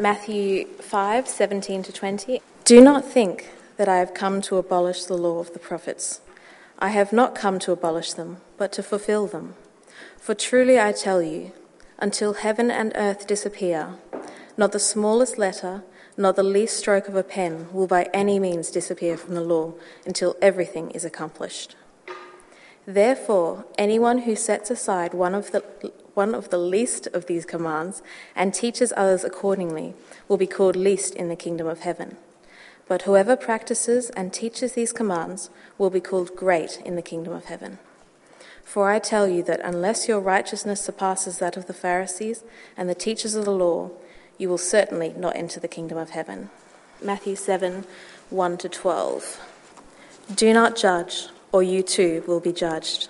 Matthew 5 17 to 20. Do not think that I have come to abolish the law of the prophets. I have not come to abolish them, but to fulfill them. For truly I tell you, until heaven and earth disappear, not the smallest letter, not the least stroke of a pen will by any means disappear from the law until everything is accomplished. Therefore, anyone who sets aside one of the one of the least of these commands and teaches others accordingly will be called least in the kingdom of heaven. But whoever practices and teaches these commands will be called great in the kingdom of heaven. For I tell you that unless your righteousness surpasses that of the Pharisees and the teachers of the law, you will certainly not enter the kingdom of heaven. Matthew 7 1 to 12. Do not judge, or you too will be judged.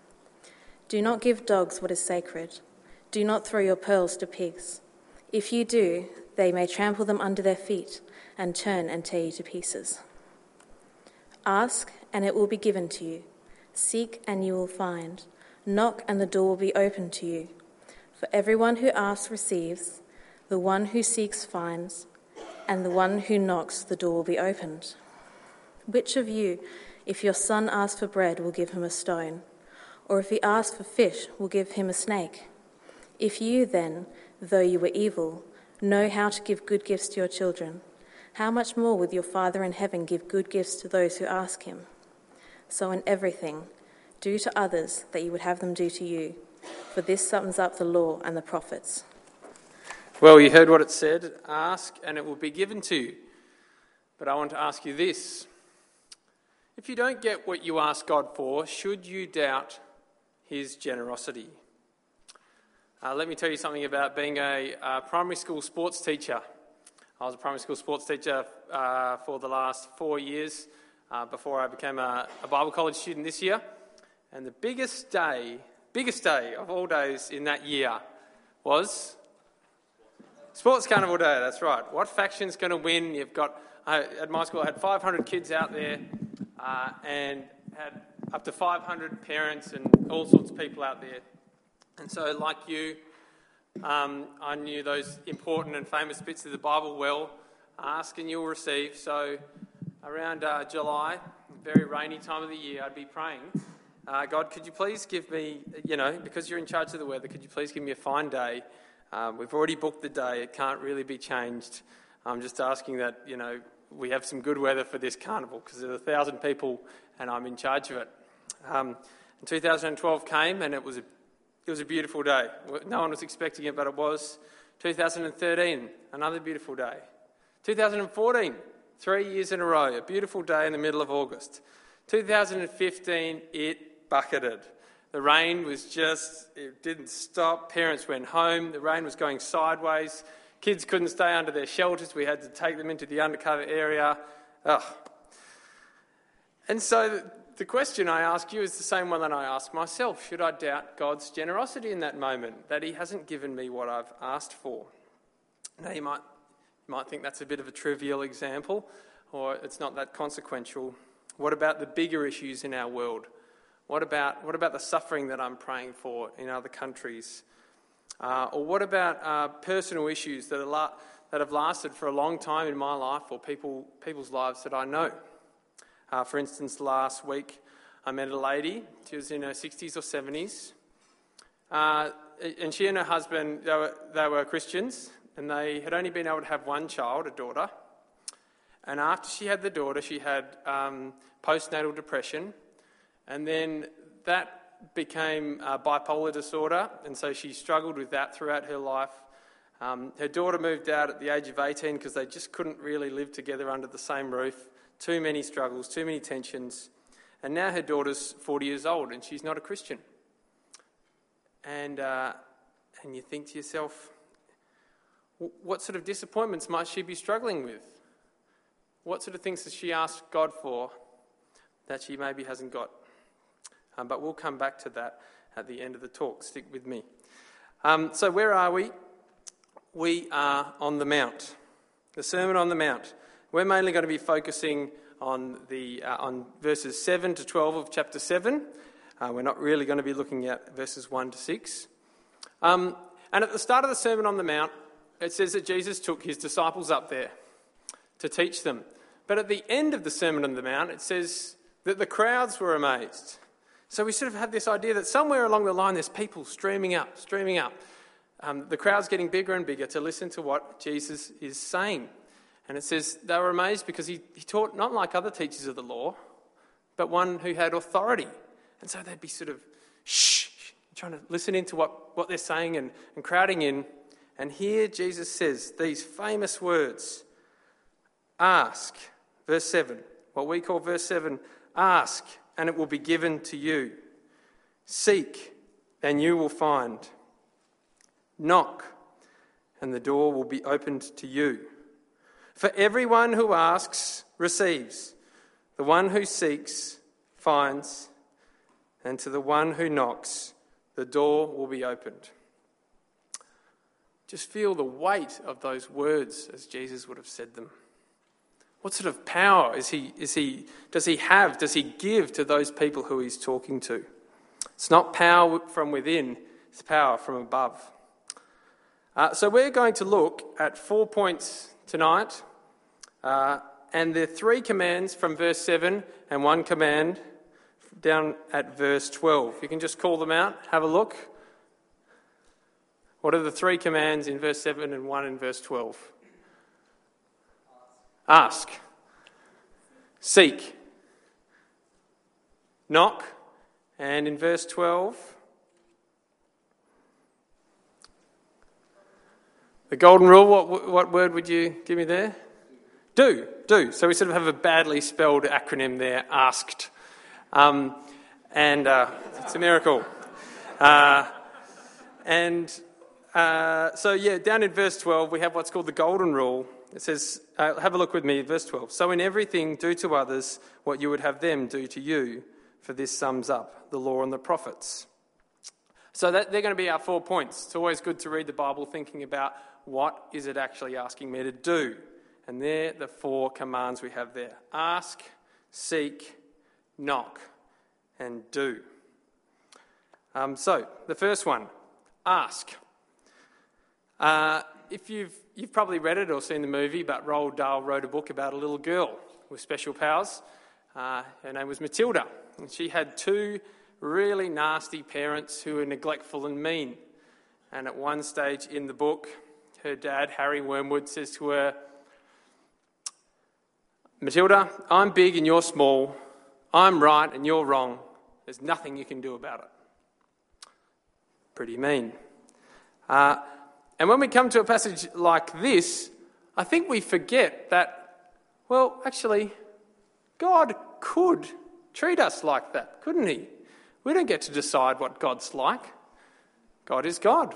Do not give dogs what is sacred. Do not throw your pearls to pigs. If you do, they may trample them under their feet and turn and tear you to pieces. Ask, and it will be given to you. Seek, and you will find. Knock, and the door will be opened to you. For everyone who asks receives, the one who seeks finds, and the one who knocks, the door will be opened. Which of you, if your son asks for bread, will give him a stone? Or if he asks for fish, will give him a snake? If you then, though you were evil, know how to give good gifts to your children, how much more will your Father in heaven give good gifts to those who ask him? So in everything, do to others that you would have them do to you for this sums up the law and the prophets. Well, you heard what it said ask and it will be given to you. But I want to ask you this if you don't get what you ask God for, should you doubt his generosity? Uh, let me tell you something about being a uh, primary school sports teacher. I was a primary school sports teacher uh, for the last four years uh, before I became a, a Bible college student this year. And the biggest day biggest day of all days in that year was Sports Carnival Day, that's right. What faction's going to win? You've got, uh, at my school, I had 500 kids out there uh, and had up to 500 parents and all sorts of people out there. And so, like you, um, I knew those important and famous bits of the Bible well. Ask and you'll receive. So, around uh, July, very rainy time of the year, I'd be praying uh, God, could you please give me, you know, because you're in charge of the weather, could you please give me a fine day? Um, we've already booked the day, it can't really be changed. I'm just asking that, you know, we have some good weather for this carnival because there's a thousand people and I'm in charge of it. Um, 2012 came and it was, a, it was a beautiful day. No one was expecting it, but it was. 2013, another beautiful day. 2014, three years in a row, a beautiful day in the middle of August. 2015, it bucketed. The rain was just, it didn't stop. Parents went home. The rain was going sideways. Kids couldn't stay under their shelters. We had to take them into the undercover area. Ugh. And so the question I ask you is the same one that I ask myself. Should I doubt God's generosity in that moment, that He hasn't given me what I've asked for? Now, you might, you might think that's a bit of a trivial example, or it's not that consequential. What about the bigger issues in our world? What about, what about the suffering that I'm praying for in other countries? Uh, or what about uh, personal issues that, la- that have lasted for a long time in my life or people, people's lives that I know? Uh, for instance, last week I met a lady, she was in her 60s or 70s, uh, and she and her husband, they were, they were Christians, and they had only been able to have one child, a daughter. And after she had the daughter, she had um, postnatal depression and then that became uh, bipolar disorder, and so she struggled with that throughout her life. Um, her daughter moved out at the age of 18 because they just couldn't really live together under the same roof. Too many struggles, too many tensions. And now her daughter's 40 years old and she's not a Christian. And, uh, and you think to yourself, what sort of disappointments might she be struggling with? What sort of things has she asked God for that she maybe hasn't got? Um, but we'll come back to that at the end of the talk. Stick with me. Um, so, where are we? We are on the Mount, the Sermon on the Mount. We're mainly going to be focusing on, the, uh, on verses 7 to 12 of chapter 7. Uh, we're not really going to be looking at verses 1 to 6. Um, and at the start of the Sermon on the Mount, it says that Jesus took his disciples up there to teach them. But at the end of the Sermon on the Mount, it says that the crowds were amazed. So we sort of have this idea that somewhere along the line there's people streaming up, streaming up. Um, the crowd's getting bigger and bigger to listen to what Jesus is saying. And it says they were amazed because he, he taught not like other teachers of the law, but one who had authority. And so they'd be sort of shh, trying to listen into what, what they're saying and, and crowding in. And here Jesus says these famous words Ask, verse 7, what we call verse 7 ask, and it will be given to you. Seek, and you will find. Knock, and the door will be opened to you. For everyone who asks receives, the one who seeks finds, and to the one who knocks, the door will be opened. Just feel the weight of those words as Jesus would have said them. What sort of power is he, is he, does he have, does he give to those people who he's talking to? It's not power from within, it's power from above. Uh, so we're going to look at four points tonight, uh, and the three commands from verse 7 and one command down at verse 12. You can just call them out, have a look. What are the three commands in verse 7 and one in verse 12? Ask, seek, knock, and in verse 12, the golden rule, what, what word would you give me there? Do, do. So we sort of have a badly spelled acronym there, asked. Um, and uh, it's a miracle. Uh, and uh, so, yeah, down in verse 12, we have what's called the golden rule. It says, uh, have a look with me, verse 12. So, in everything, do to others what you would have them do to you, for this sums up the law and the prophets. So, that, they're going to be our four points. It's always good to read the Bible thinking about what is it actually asking me to do. And they're the four commands we have there ask, seek, knock, and do. Um, so, the first one ask. Uh, if you've, you've probably read it or seen the movie, but Roald Dahl wrote a book about a little girl with special powers. Uh, her name was Matilda, and she had two really nasty parents who were neglectful and mean. And at one stage in the book, her dad, Harry Wormwood, says to her, Matilda, I'm big and you're small. I'm right and you're wrong. There's nothing you can do about it. Pretty mean. Uh, and when we come to a passage like this, I think we forget that, well, actually, God could treat us like that, couldn't He? We don't get to decide what God's like. God is God.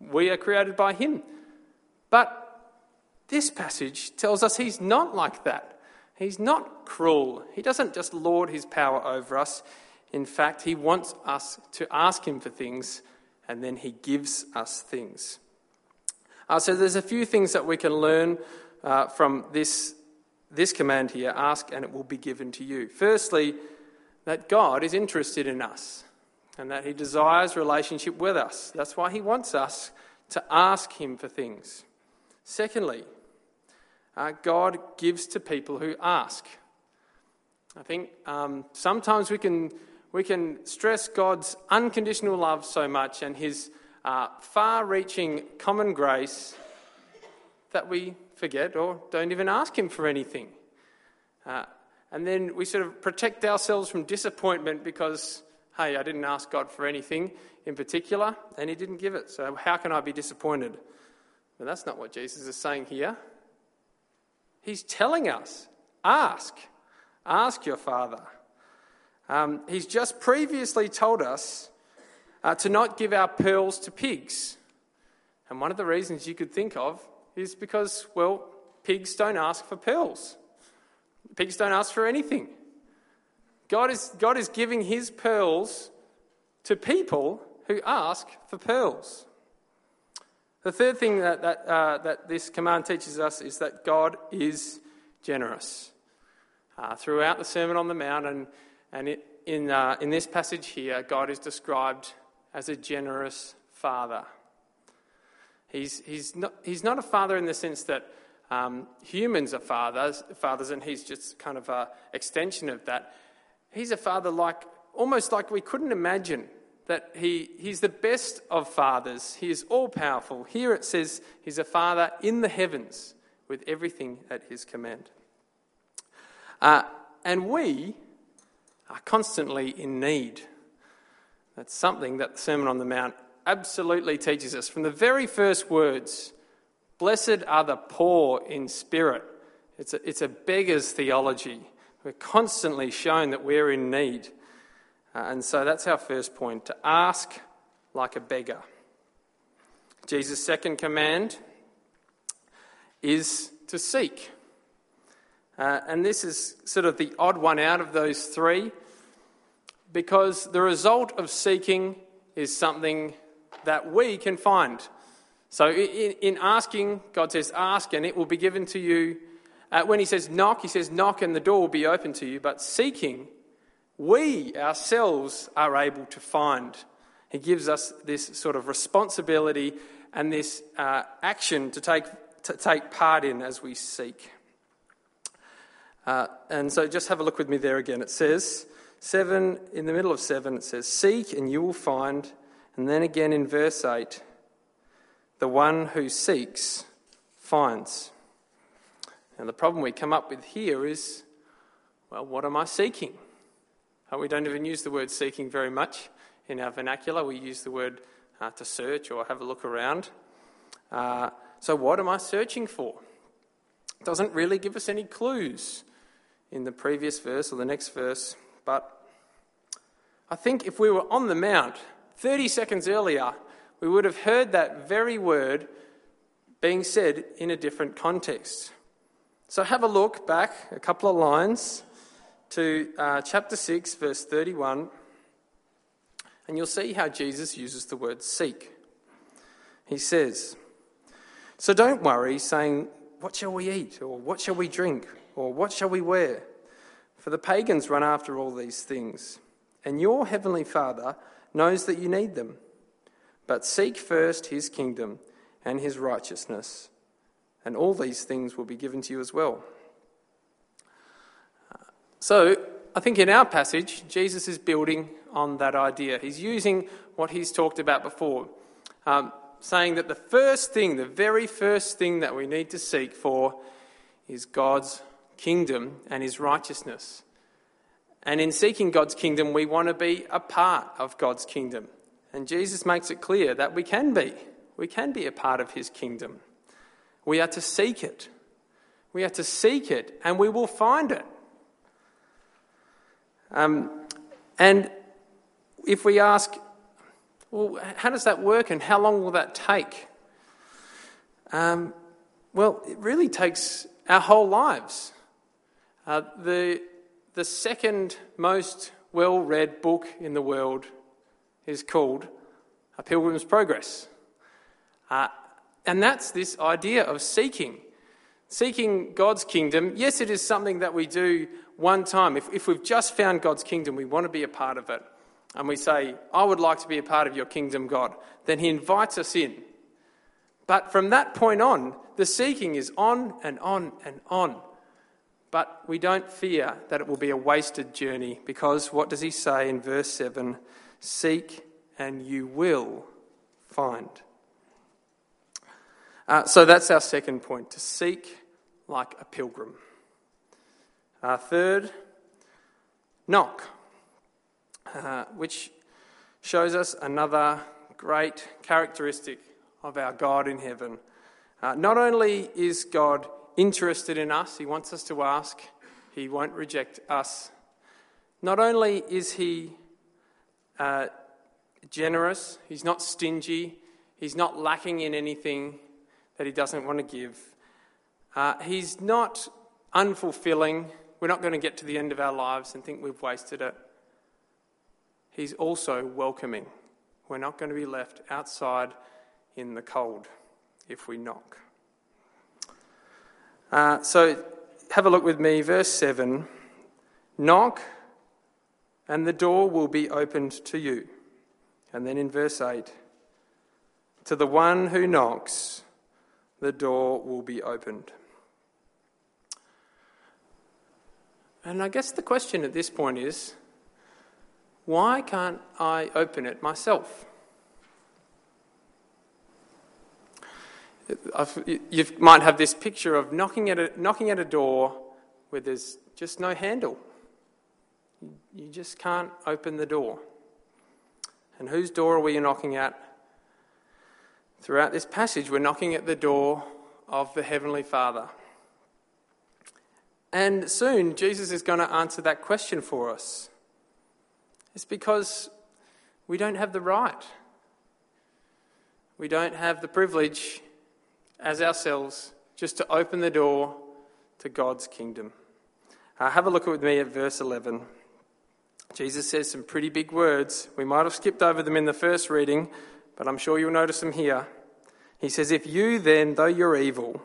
We are created by Him. But this passage tells us He's not like that. He's not cruel. He doesn't just lord His power over us. In fact, He wants us to ask Him for things and then he gives us things. Uh, so there's a few things that we can learn uh, from this, this command here ask and it will be given to you. Firstly, that God is interested in us and that he desires relationship with us. That's why he wants us to ask him for things. Secondly, uh, God gives to people who ask. I think um, sometimes we can we can stress God's unconditional love so much and his uh, far reaching common grace that we forget or don't even ask him for anything. Uh, and then we sort of protect ourselves from disappointment because, hey, I didn't ask God for anything in particular and he didn't give it. So how can I be disappointed? But that's not what Jesus is saying here. He's telling us ask, ask your Father. Um, he's just previously told us uh, to not give our pearls to pigs. And one of the reasons you could think of is because, well, pigs don't ask for pearls. Pigs don't ask for anything. God is, God is giving his pearls to people who ask for pearls. The third thing that, that, uh, that this command teaches us is that God is generous. Uh, throughout the Sermon on the Mount and, and it, in, uh, in this passage here, God is described as a generous father. He's, he's, not, he's not a father in the sense that um, humans are fathers, fathers, and he's just kind of an extension of that. He's a father like almost like we couldn't imagine that he, he's the best of fathers. He is all powerful. Here it says he's a father in the heavens with everything at his command. Uh, and we are constantly in need. That's something that the Sermon on the Mount absolutely teaches us. From the very first words, blessed are the poor in spirit. It's a, it's a beggar's theology. We're constantly shown that we're in need. Uh, and so that's our first point to ask like a beggar. Jesus' second command is to seek. Uh, and this is sort of the odd one out of those three because the result of seeking is something that we can find. So, in, in asking, God says, Ask and it will be given to you. Uh, when He says knock, He says knock and the door will be open to you. But seeking, we ourselves are able to find. He gives us this sort of responsibility and this uh, action to take, to take part in as we seek. Uh, and so just have a look with me there again. It says, 7, in the middle of 7, it says, Seek and you will find. And then again in verse 8, the one who seeks finds. And the problem we come up with here is, well, what am I seeking? Uh, we don't even use the word seeking very much in our vernacular. We use the word uh, to search or have a look around. Uh, so, what am I searching for? It doesn't really give us any clues in the previous verse or the next verse, but I think if we were on the Mount 30 seconds earlier, we would have heard that very word being said in a different context. So have a look back a couple of lines to uh, chapter 6, verse 31, and you'll see how Jesus uses the word seek. He says, So don't worry, saying, What shall we eat? Or what shall we drink? Or what shall we wear? For the pagans run after all these things, and your heavenly Father knows that you need them. But seek first his kingdom and his righteousness, and all these things will be given to you as well. So, I think in our passage, Jesus is building on that idea. He's using what he's talked about before, um, saying that the first thing, the very first thing that we need to seek for is God's kingdom and his righteousness. And in seeking God's kingdom, we want to be a part of God's kingdom. And Jesus makes it clear that we can be. We can be a part of his kingdom. We are to seek it. We are to seek it, and we will find it. Um, and if we ask, well, how does that work and how long will that take? Um, well, it really takes our whole lives. Uh, the, the second most well read book in the world is called A Pilgrim's Progress. Uh, and that's this idea of seeking. Seeking God's kingdom, yes, it is something that we do one time. If, if we've just found God's kingdom, we want to be a part of it, and we say, I would like to be a part of your kingdom, God, then He invites us in. But from that point on, the seeking is on and on and on. But we don't fear that it will be a wasted journey because what does He say in verse 7? Seek and you will find. Uh, so that's our second point to seek like a pilgrim. Uh, third, knock, uh, which shows us another great characteristic of our God in heaven. Uh, not only is God interested in us, He wants us to ask, He won't reject us. Not only is He uh, generous, He's not stingy, He's not lacking in anything that He doesn't want to give. Uh, he's not unfulfilling. We're not going to get to the end of our lives and think we've wasted it. He's also welcoming. We're not going to be left outside in the cold if we knock. Uh, so have a look with me, verse 7 Knock, and the door will be opened to you. And then in verse 8 To the one who knocks, the door will be opened. And I guess the question at this point is why can't I open it myself? you might have this picture of knocking at, a, knocking at a door where there's just no handle. You just can't open the door. And whose door are we knocking at? Throughout this passage, we're knocking at the door of the Heavenly Father. And soon, Jesus is going to answer that question for us. It's because we don't have the right. We don't have the privilege as ourselves just to open the door to God's kingdom. Uh, have a look with me at verse 11. Jesus says some pretty big words. We might have skipped over them in the first reading, but I'm sure you'll notice them here. He says, If you then, though you're evil,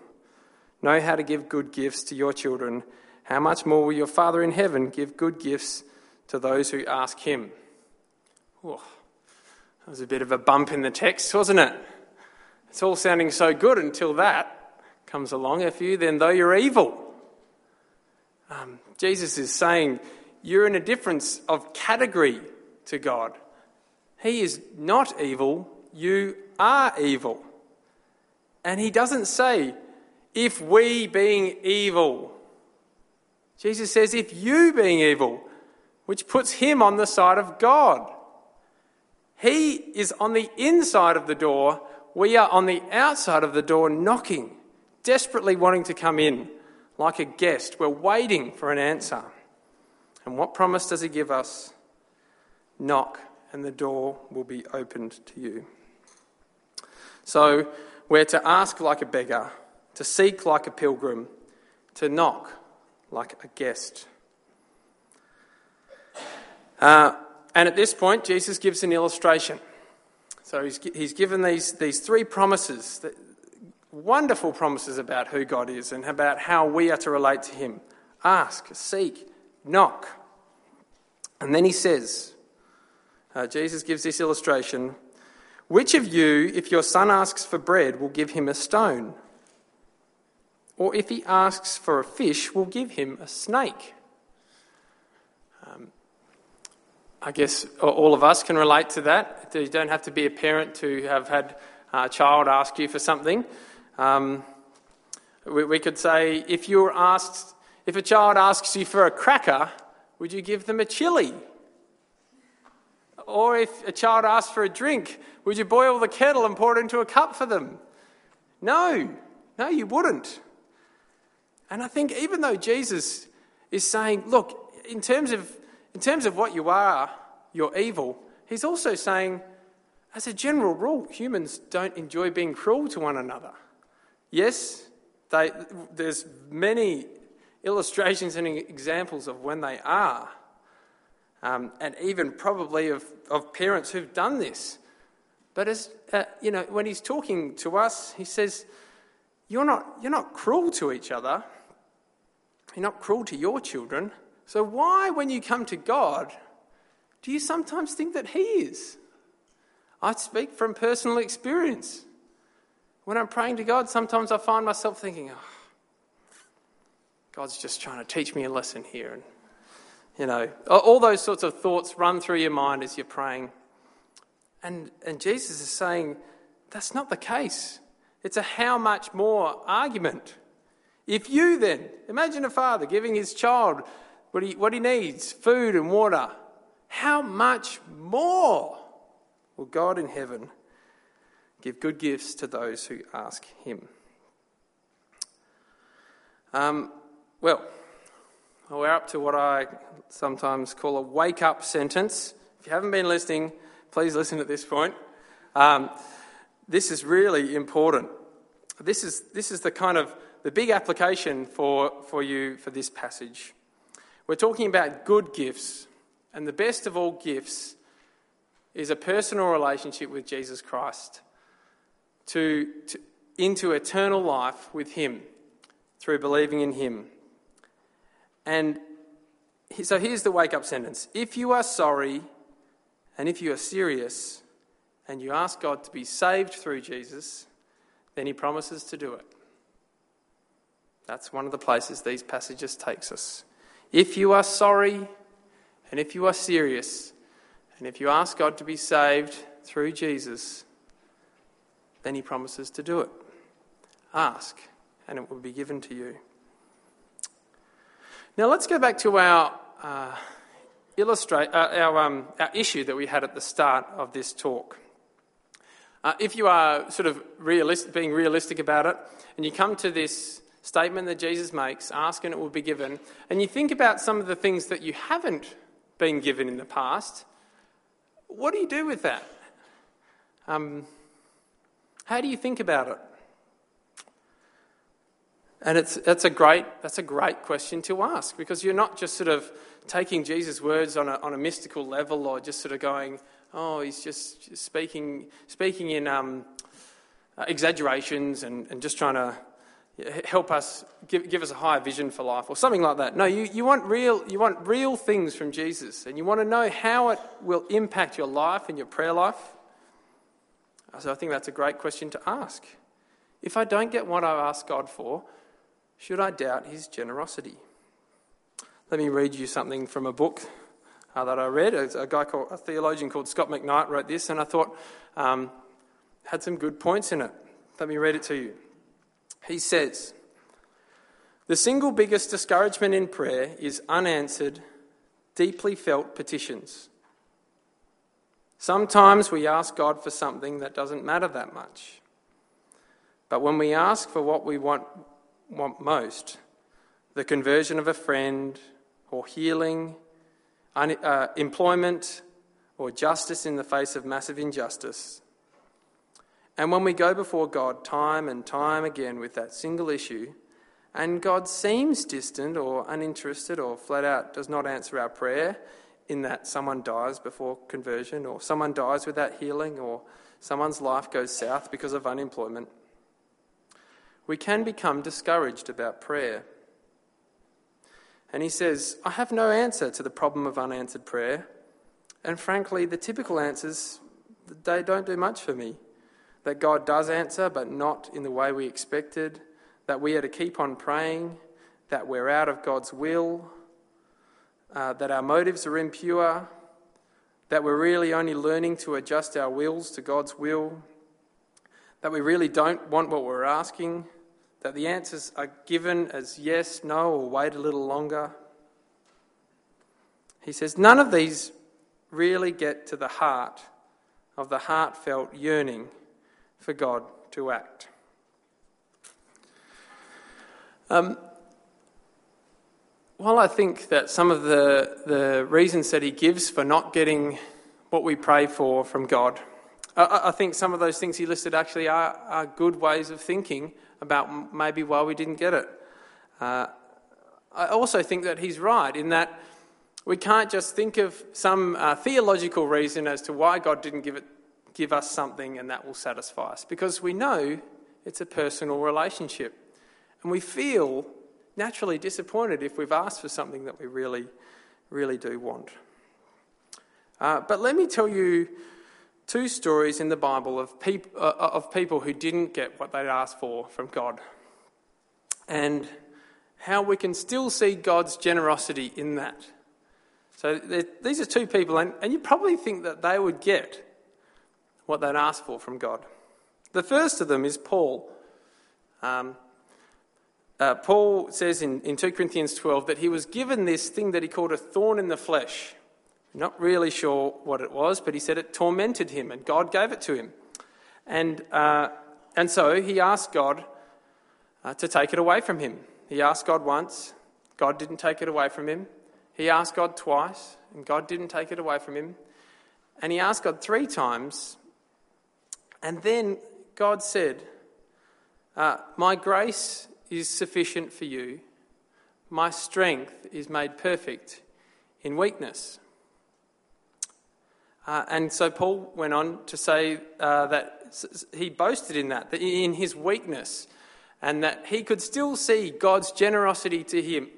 know how to give good gifts to your children, how much more will your Father in heaven give good gifts to those who ask him? Oh, that was a bit of a bump in the text, wasn't it? It's all sounding so good until that comes along. If you, then though you're evil, um, Jesus is saying you're in a difference of category to God. He is not evil, you are evil. And he doesn't say, if we being evil. Jesus says, if you being evil, which puts him on the side of God. He is on the inside of the door we are on the outside of the door knocking, desperately wanting to come in like a guest. We're waiting for an answer. And what promise does he give us? Knock, and the door will be opened to you. So we're to ask like a beggar, to seek like a pilgrim, to knock like a guest. Uh, and at this point, Jesus gives an illustration. So he's, he's given these, these three promises, that, wonderful promises about who God is and about how we are to relate to him. Ask, seek, knock. And then he says, uh, Jesus gives this illustration Which of you, if your son asks for bread, will give him a stone? Or if he asks for a fish, we'll give him a snake? Um, I guess all of us can relate to that. You don't have to be a parent to have had a child ask you for something. Um, we, we, could say if you were asked, if a child asks you for a cracker, would you give them a chili? Or if a child asks for a drink, would you boil the kettle and pour it into a cup for them? No, no, you wouldn't. And I think even though Jesus is saying, look, in terms of in terms of what you are, you're evil, he's also saying, as a general rule, humans don't enjoy being cruel to one another. Yes, they, there's many illustrations and examples of when they are, um, and even probably of, of parents who've done this. But as uh, you know, when he's talking to us, he says, "You're not you're not cruel to each other. You're not cruel to your children. So, why, when you come to God, do you sometimes think that He is? I speak from personal experience. When I'm praying to God, sometimes I find myself thinking, oh, God's just trying to teach me a lesson here. And, you know, all those sorts of thoughts run through your mind as you're praying. And, and Jesus is saying, that's not the case. It's a how much more argument. If you then, imagine a father giving his child what he, what he needs food and water. How much more will God in heaven give good gifts to those who ask him? Um, well, we're up to what I sometimes call a wake up sentence. If you haven't been listening, please listen at this point. Um, this is really important. This is, this is the kind of the big application for, for you for this passage. We're talking about good gifts, and the best of all gifts is a personal relationship with Jesus Christ to, to, into eternal life with Him through believing in Him. And so here's the wake up sentence If you are sorry and if you are serious and you ask God to be saved through Jesus, then He promises to do it. That's one of the places these passages takes us. If you are sorry and if you are serious and if you ask God to be saved through Jesus, then He promises to do it. Ask, and it will be given to you. Now let's go back to our uh, illustrate uh, our, um, our issue that we had at the start of this talk. Uh, if you are sort of realist, being realistic about it, and you come to this statement that Jesus makes, ask and it will be given, and you think about some of the things that you haven't been given in the past, what do you do with that? Um, how do you think about it? And it's, that's, a great, that's a great question to ask because you're not just sort of taking Jesus' words on a, on a mystical level or just sort of going, oh, he's just speaking, speaking in um, exaggerations and, and just trying to help us, give, give us a higher vision for life or something like that. No, you, you, want real, you want real things from Jesus and you want to know how it will impact your life and your prayer life. So I think that's a great question to ask. If I don't get what I've asked God for, should I doubt his generosity? Let me read you something from a book uh, that I read. A, guy called, a theologian called Scot McKnight wrote this, and I thought um, had some good points in it. Let me read it to you. He says, The single biggest discouragement in prayer is unanswered, deeply felt petitions. Sometimes we ask God for something that doesn't matter that much. But when we ask for what we want want most the conversion of a friend, or healing, un- uh, employment, or justice in the face of massive injustice. And when we go before God time and time again with that single issue, and God seems distant or uninterested or flat out does not answer our prayer, in that someone dies before conversion, or someone dies without healing, or someone's life goes south because of unemployment, we can become discouraged about prayer. And he says, I have no answer to the problem of unanswered prayer. And frankly, the typical answers, they don't do much for me. That God does answer, but not in the way we expected. That we are to keep on praying. That we're out of God's will. Uh, that our motives are impure. That we're really only learning to adjust our wills to God's will. That we really don't want what we're asking that the answers are given as yes, no, or wait a little longer. He says none of these really get to the heart of the heartfelt yearning for God to act. Um, while I think that some of the, the reasons that he gives for not getting what we pray for from God, I, I think some of those things he listed actually are, are good ways of thinking about maybe why we didn't get it. Uh, I also think that he's right in that we can't just think of some uh, theological reason as to why God didn't give, it, give us something and that will satisfy us, because we know it's a personal relationship. And we feel naturally disappointed if we've asked for something that we really, really do want. Uh, but let me tell you two stories in the Bible of, peop- uh, of people who didn't get what they'd asked for from God. And how we can still see God's generosity in that. So these are two people, and, and you probably think that they would get what they'd asked for from God. The first of them is Paul. Um, uh, Paul says in, in 2 Corinthians 12 that he was given this thing that he called a thorn in the flesh. Not really sure what it was, but he said it tormented him, and God gave it to him. And, uh, and so he asked God uh, to take it away from him. He asked God once, God didn't take it away from him. He asked God twice, and God didn't take it away from him. And he asked God three times, and then God said, uh, My grace is sufficient for you. My strength is made perfect in weakness. Uh, and so Paul went on to say uh, that he boasted in that, that in his weakness, and that he could still see God's generosity to him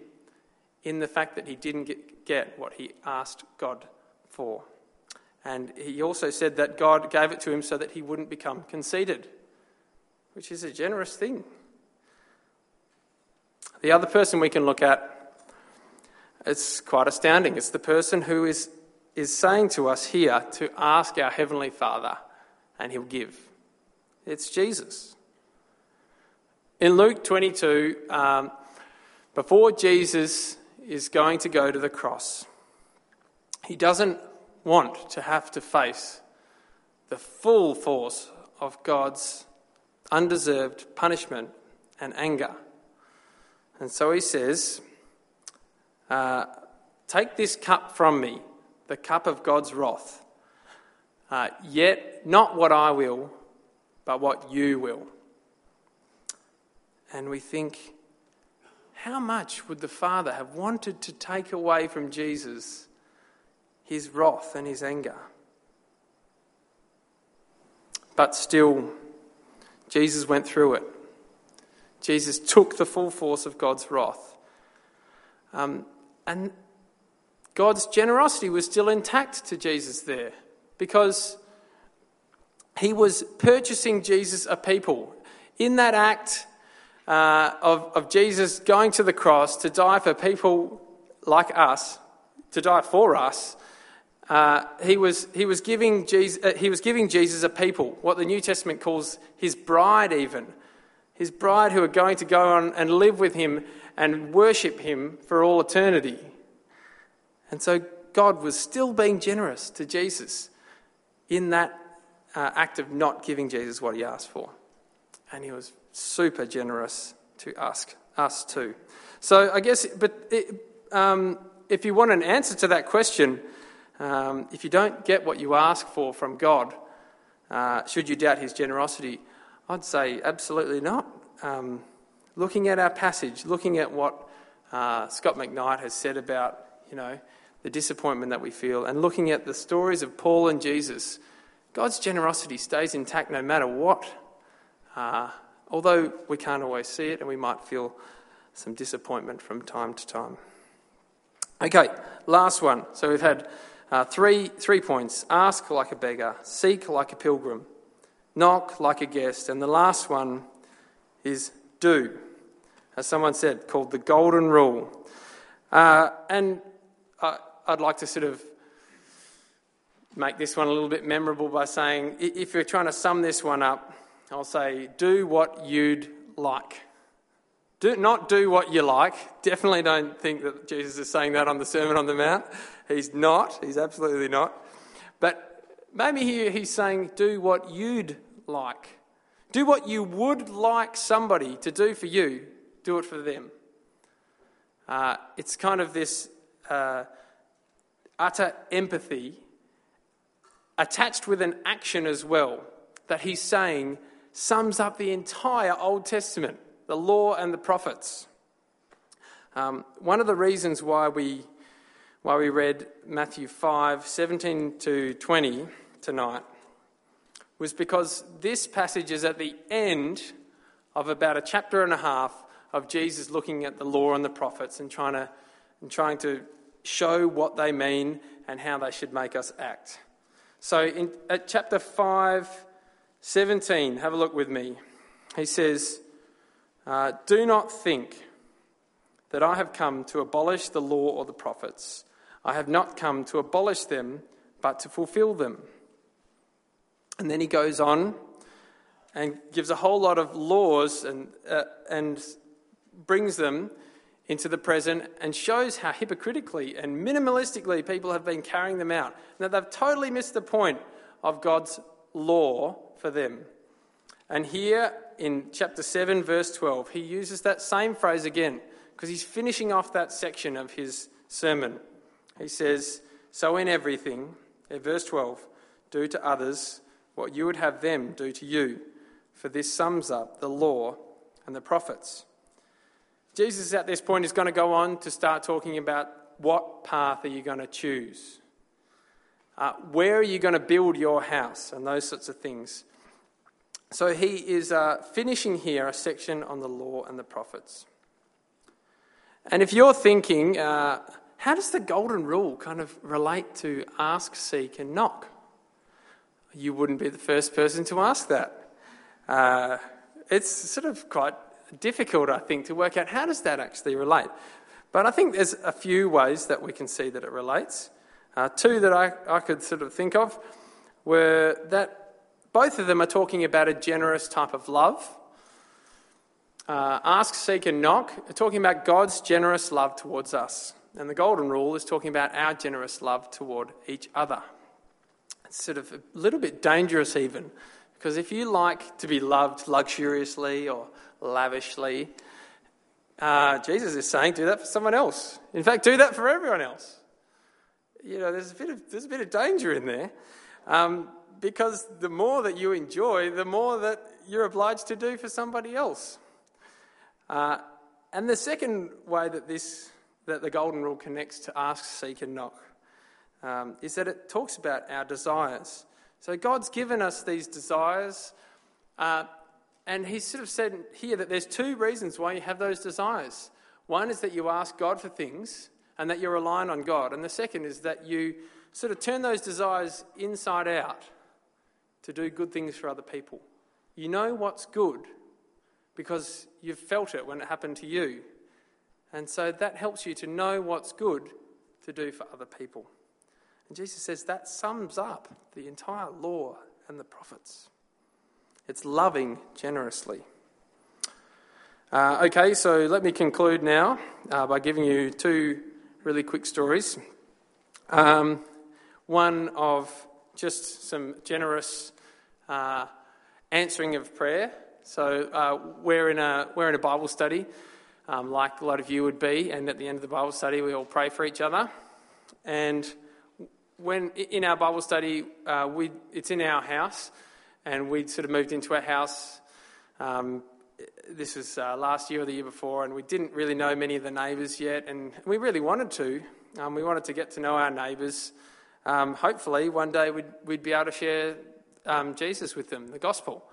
in the fact that he didn't get, get what he asked God for. And he also said that God gave it to him so that he wouldn't become conceited, which is a generous thing. The other person we can look at, it's quite astounding. It's the person who is, is saying to us here to ask our Heavenly Father, and He'll give. It's Jesus. In Luke 22, um, before Jesus is going to go to the cross, he doesn't want to have to face the full force of God's undeserved punishment and anger. And so he says, uh, Take this cup from me, the cup of God's wrath. Uh, yet not what I will, but what you will. And we think, how much would the Father have wanted to take away from Jesus his wrath and his anger? But still, Jesus went through it. Jesus took the full force of God's wrath. Um, and God's generosity was still intact to Jesus there because he was purchasing Jesus a people. In that act uh, of, of Jesus going to the cross to die for people like us, to die for us, uh, he, was, he, was giving Jesus, uh, he was giving Jesus a people, what the New Testament calls his bride, even his bride who are going to go on and live with him and worship him for all eternity. And so God was still being generous to Jesus in that uh, act of not giving Jesus what he asked for. And he was super generous to ask us too. So I guess, but it, um, if you want an answer to that question, um, if you don't get what you ask for from God, uh, should you doubt his generosity? I'd say absolutely not. Um, looking at our passage, looking at what uh, Scot McKnight has said about, you know, the disappointment that we feel, and looking at the stories of Paul and Jesus, God's generosity stays intact no matter what. Uh, although we can't always see it and we might feel some disappointment from time to time. Okay, last one. So we've had uh, three, three points ask like a beggar, seek like a pilgrim, knock like a guest, and the last one is do, as someone said, called the golden rule. Uh, and I, I'd like to sort of make this one a little bit memorable by saying if you're trying to sum this one up, I'll say, do what you'd like. Do, not do what you like. Definitely don't think that Jesus is saying that on the Sermon on the Mount. He's not. He's absolutely not. But maybe here he's saying, do what you'd like. Do what you would like somebody to do for you, do it for them. Uh, it's kind of this uh, utter empathy attached with an action as well that he's saying sums up the entire Old Testament, the law and the prophets. Um, one of the reasons why we, why we read Matthew 5 17 to 20 tonight was because this passage is at the end of about a chapter and a half of Jesus looking at the law and the prophets and trying to, and trying to show what they mean and how they should make us act. So, in, at chapter 5, 17, have a look with me. He says, uh, Do not think that I have come to abolish the law or the prophets. I have not come to abolish them, but to fulfill them. And then he goes on and gives a whole lot of laws and, uh, and brings them into the present and shows how hypocritically and minimalistically people have been carrying them out. Now, they've totally missed the point of God's law for them. And here in chapter 7, verse 12, he uses that same phrase again because he's finishing off that section of his sermon. He says, So in everything, at verse 12, do to others what you would have them do to you, for this sums up the law and the prophets. Jesus at this point is going to go on to start talking about what path are you going to choose? Uh, where are you going to build your house? And those sorts of things. So he is uh, finishing here a section on the law and the prophets. And if you're thinking, uh, how does the golden rule kind of relate to ask, seek, and knock? You wouldn't be the first person to ask that. Uh, it's sort of quite difficult, I think, to work out how does that actually relate. But I think there's a few ways that we can see that it relates. Uh, two that I, I could sort of think of were that both of them are talking about a generous type of love. Uh, ask, seek, and knock are talking about God's generous love towards us. And the golden rule is talking about our generous love toward each other. It's sort of a little bit dangerous, even, because if you like to be loved luxuriously or lavishly, uh, Jesus is saying, do that for someone else. In fact, do that for everyone else. You know, there's a bit of, there's a bit of danger in there um, because the more that you enjoy, the more that you're obliged to do for somebody else. Uh, and the second way that this that the golden rule connects to ask, seek, and knock um, is that it talks about our desires. So God's given us these desires, uh, and He's sort of said here that there's two reasons why you have those desires. One is that you ask God for things and that you're relying on God, and the second is that you sort of turn those desires inside out to do good things for other people. You know what's good because you've felt it when it happened to you. And so that helps you to know what's good to do for other people. And Jesus says that sums up the entire law and the prophets. It's loving generously. Uh, okay, so let me conclude now uh, by giving you two really quick stories. Um, one of just some generous uh, answering of prayer. So uh, we're in a we're in a Bible study, um, like a lot of you would be, and at the end of the Bible study, we all pray for each other. And when in our Bible study, uh, we it's in our house, and we'd sort of moved into a house. Um, this was uh, last year or the year before, and we didn't really know many of the neighbours yet, and we really wanted to. Um, we wanted to get to know our neighbours. Um, hopefully, one day we'd, we'd be able to share um, Jesus with them, the gospel.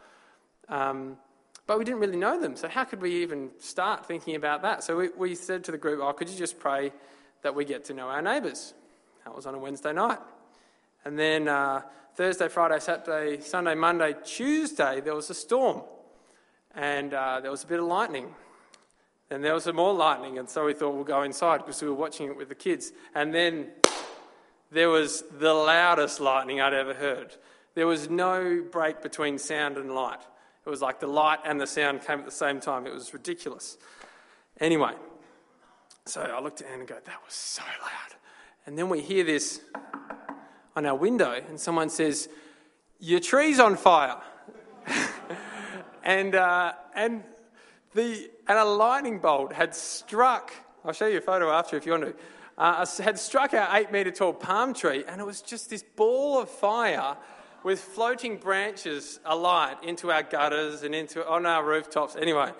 But we didn't really know them, so how could we even start thinking about that? So we, we said to the group, Oh, could you just pray that we get to know our neighbours? That was on a Wednesday night. And then uh, Thursday, Friday, Saturday, Sunday, Monday, Tuesday, there was a storm. And uh, there was a bit of lightning. And there was some more lightning. And so we thought we'll go inside because we were watching it with the kids. And then there was the loudest lightning I'd ever heard. There was no break between sound and light. It was like the light and the sound came at the same time. It was ridiculous. Anyway, so I looked at Anne and go, that was so loud. And then we hear this on our window, and someone says, Your tree's on fire. and, uh, and, the, and a lightning bolt had struck, I'll show you a photo after if you want to, uh, had struck our eight metre tall palm tree, and it was just this ball of fire with floating branches alight into our gutters and into on our rooftops. Anyway,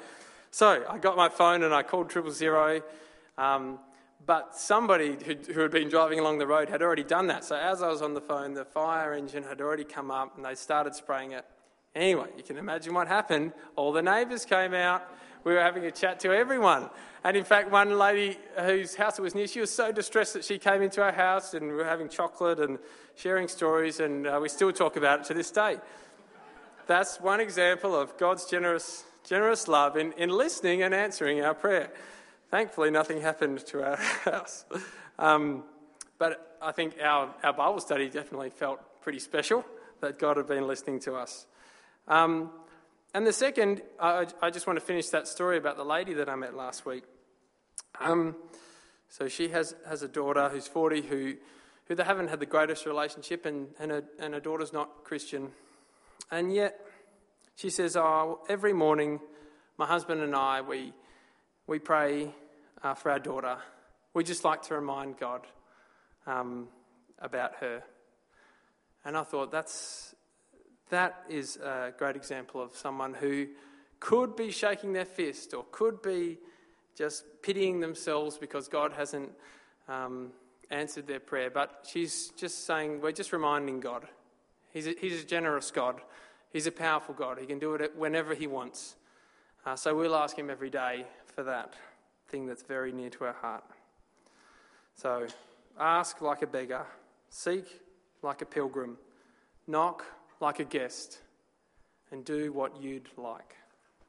so I got my phone and I called triple zero. Um, but somebody who, who, had been driving along the road had already done that. So as I was on the phone, the fire engine had already come up and they started spraying it. Anyway, you can imagine what happened. All the neighbours came out. We were having a chat to everyone. And in fact, one lady whose house it was near, she was so distressed that she came into our house and we were having chocolate and sharing stories, and uh, we still talk about it to this day. That's one example of God's generous, generous love in, in listening and answering our prayer. Thankfully, nothing happened to our house. Um, but I think our, our Bible study definitely felt pretty special that God had been listening to us. Um, and the second, I, I, just want to finish that story about the lady that I met last week. Um, so she has, has a daughter who's 40 who, who they haven't had the greatest relationship, and, and, her, and her daughter's not Christian. And yet, she says, Oh, every morning, my husband and I, we, we pray uh, for our daughter. We just like to remind God um, about her. And I thought that's, that is a great example of someone who could be shaking their fist or could be just pitying themselves because God hasn't um, answered their prayer. But she's just saying, we're just reminding God. He's a, he's a generous God, He's a powerful God. He can do it whenever He wants. Uh, so we'll ask Him every day for that thing that's very near to our heart. So ask like a beggar, seek like a pilgrim, knock like a guest, and do what you'd like.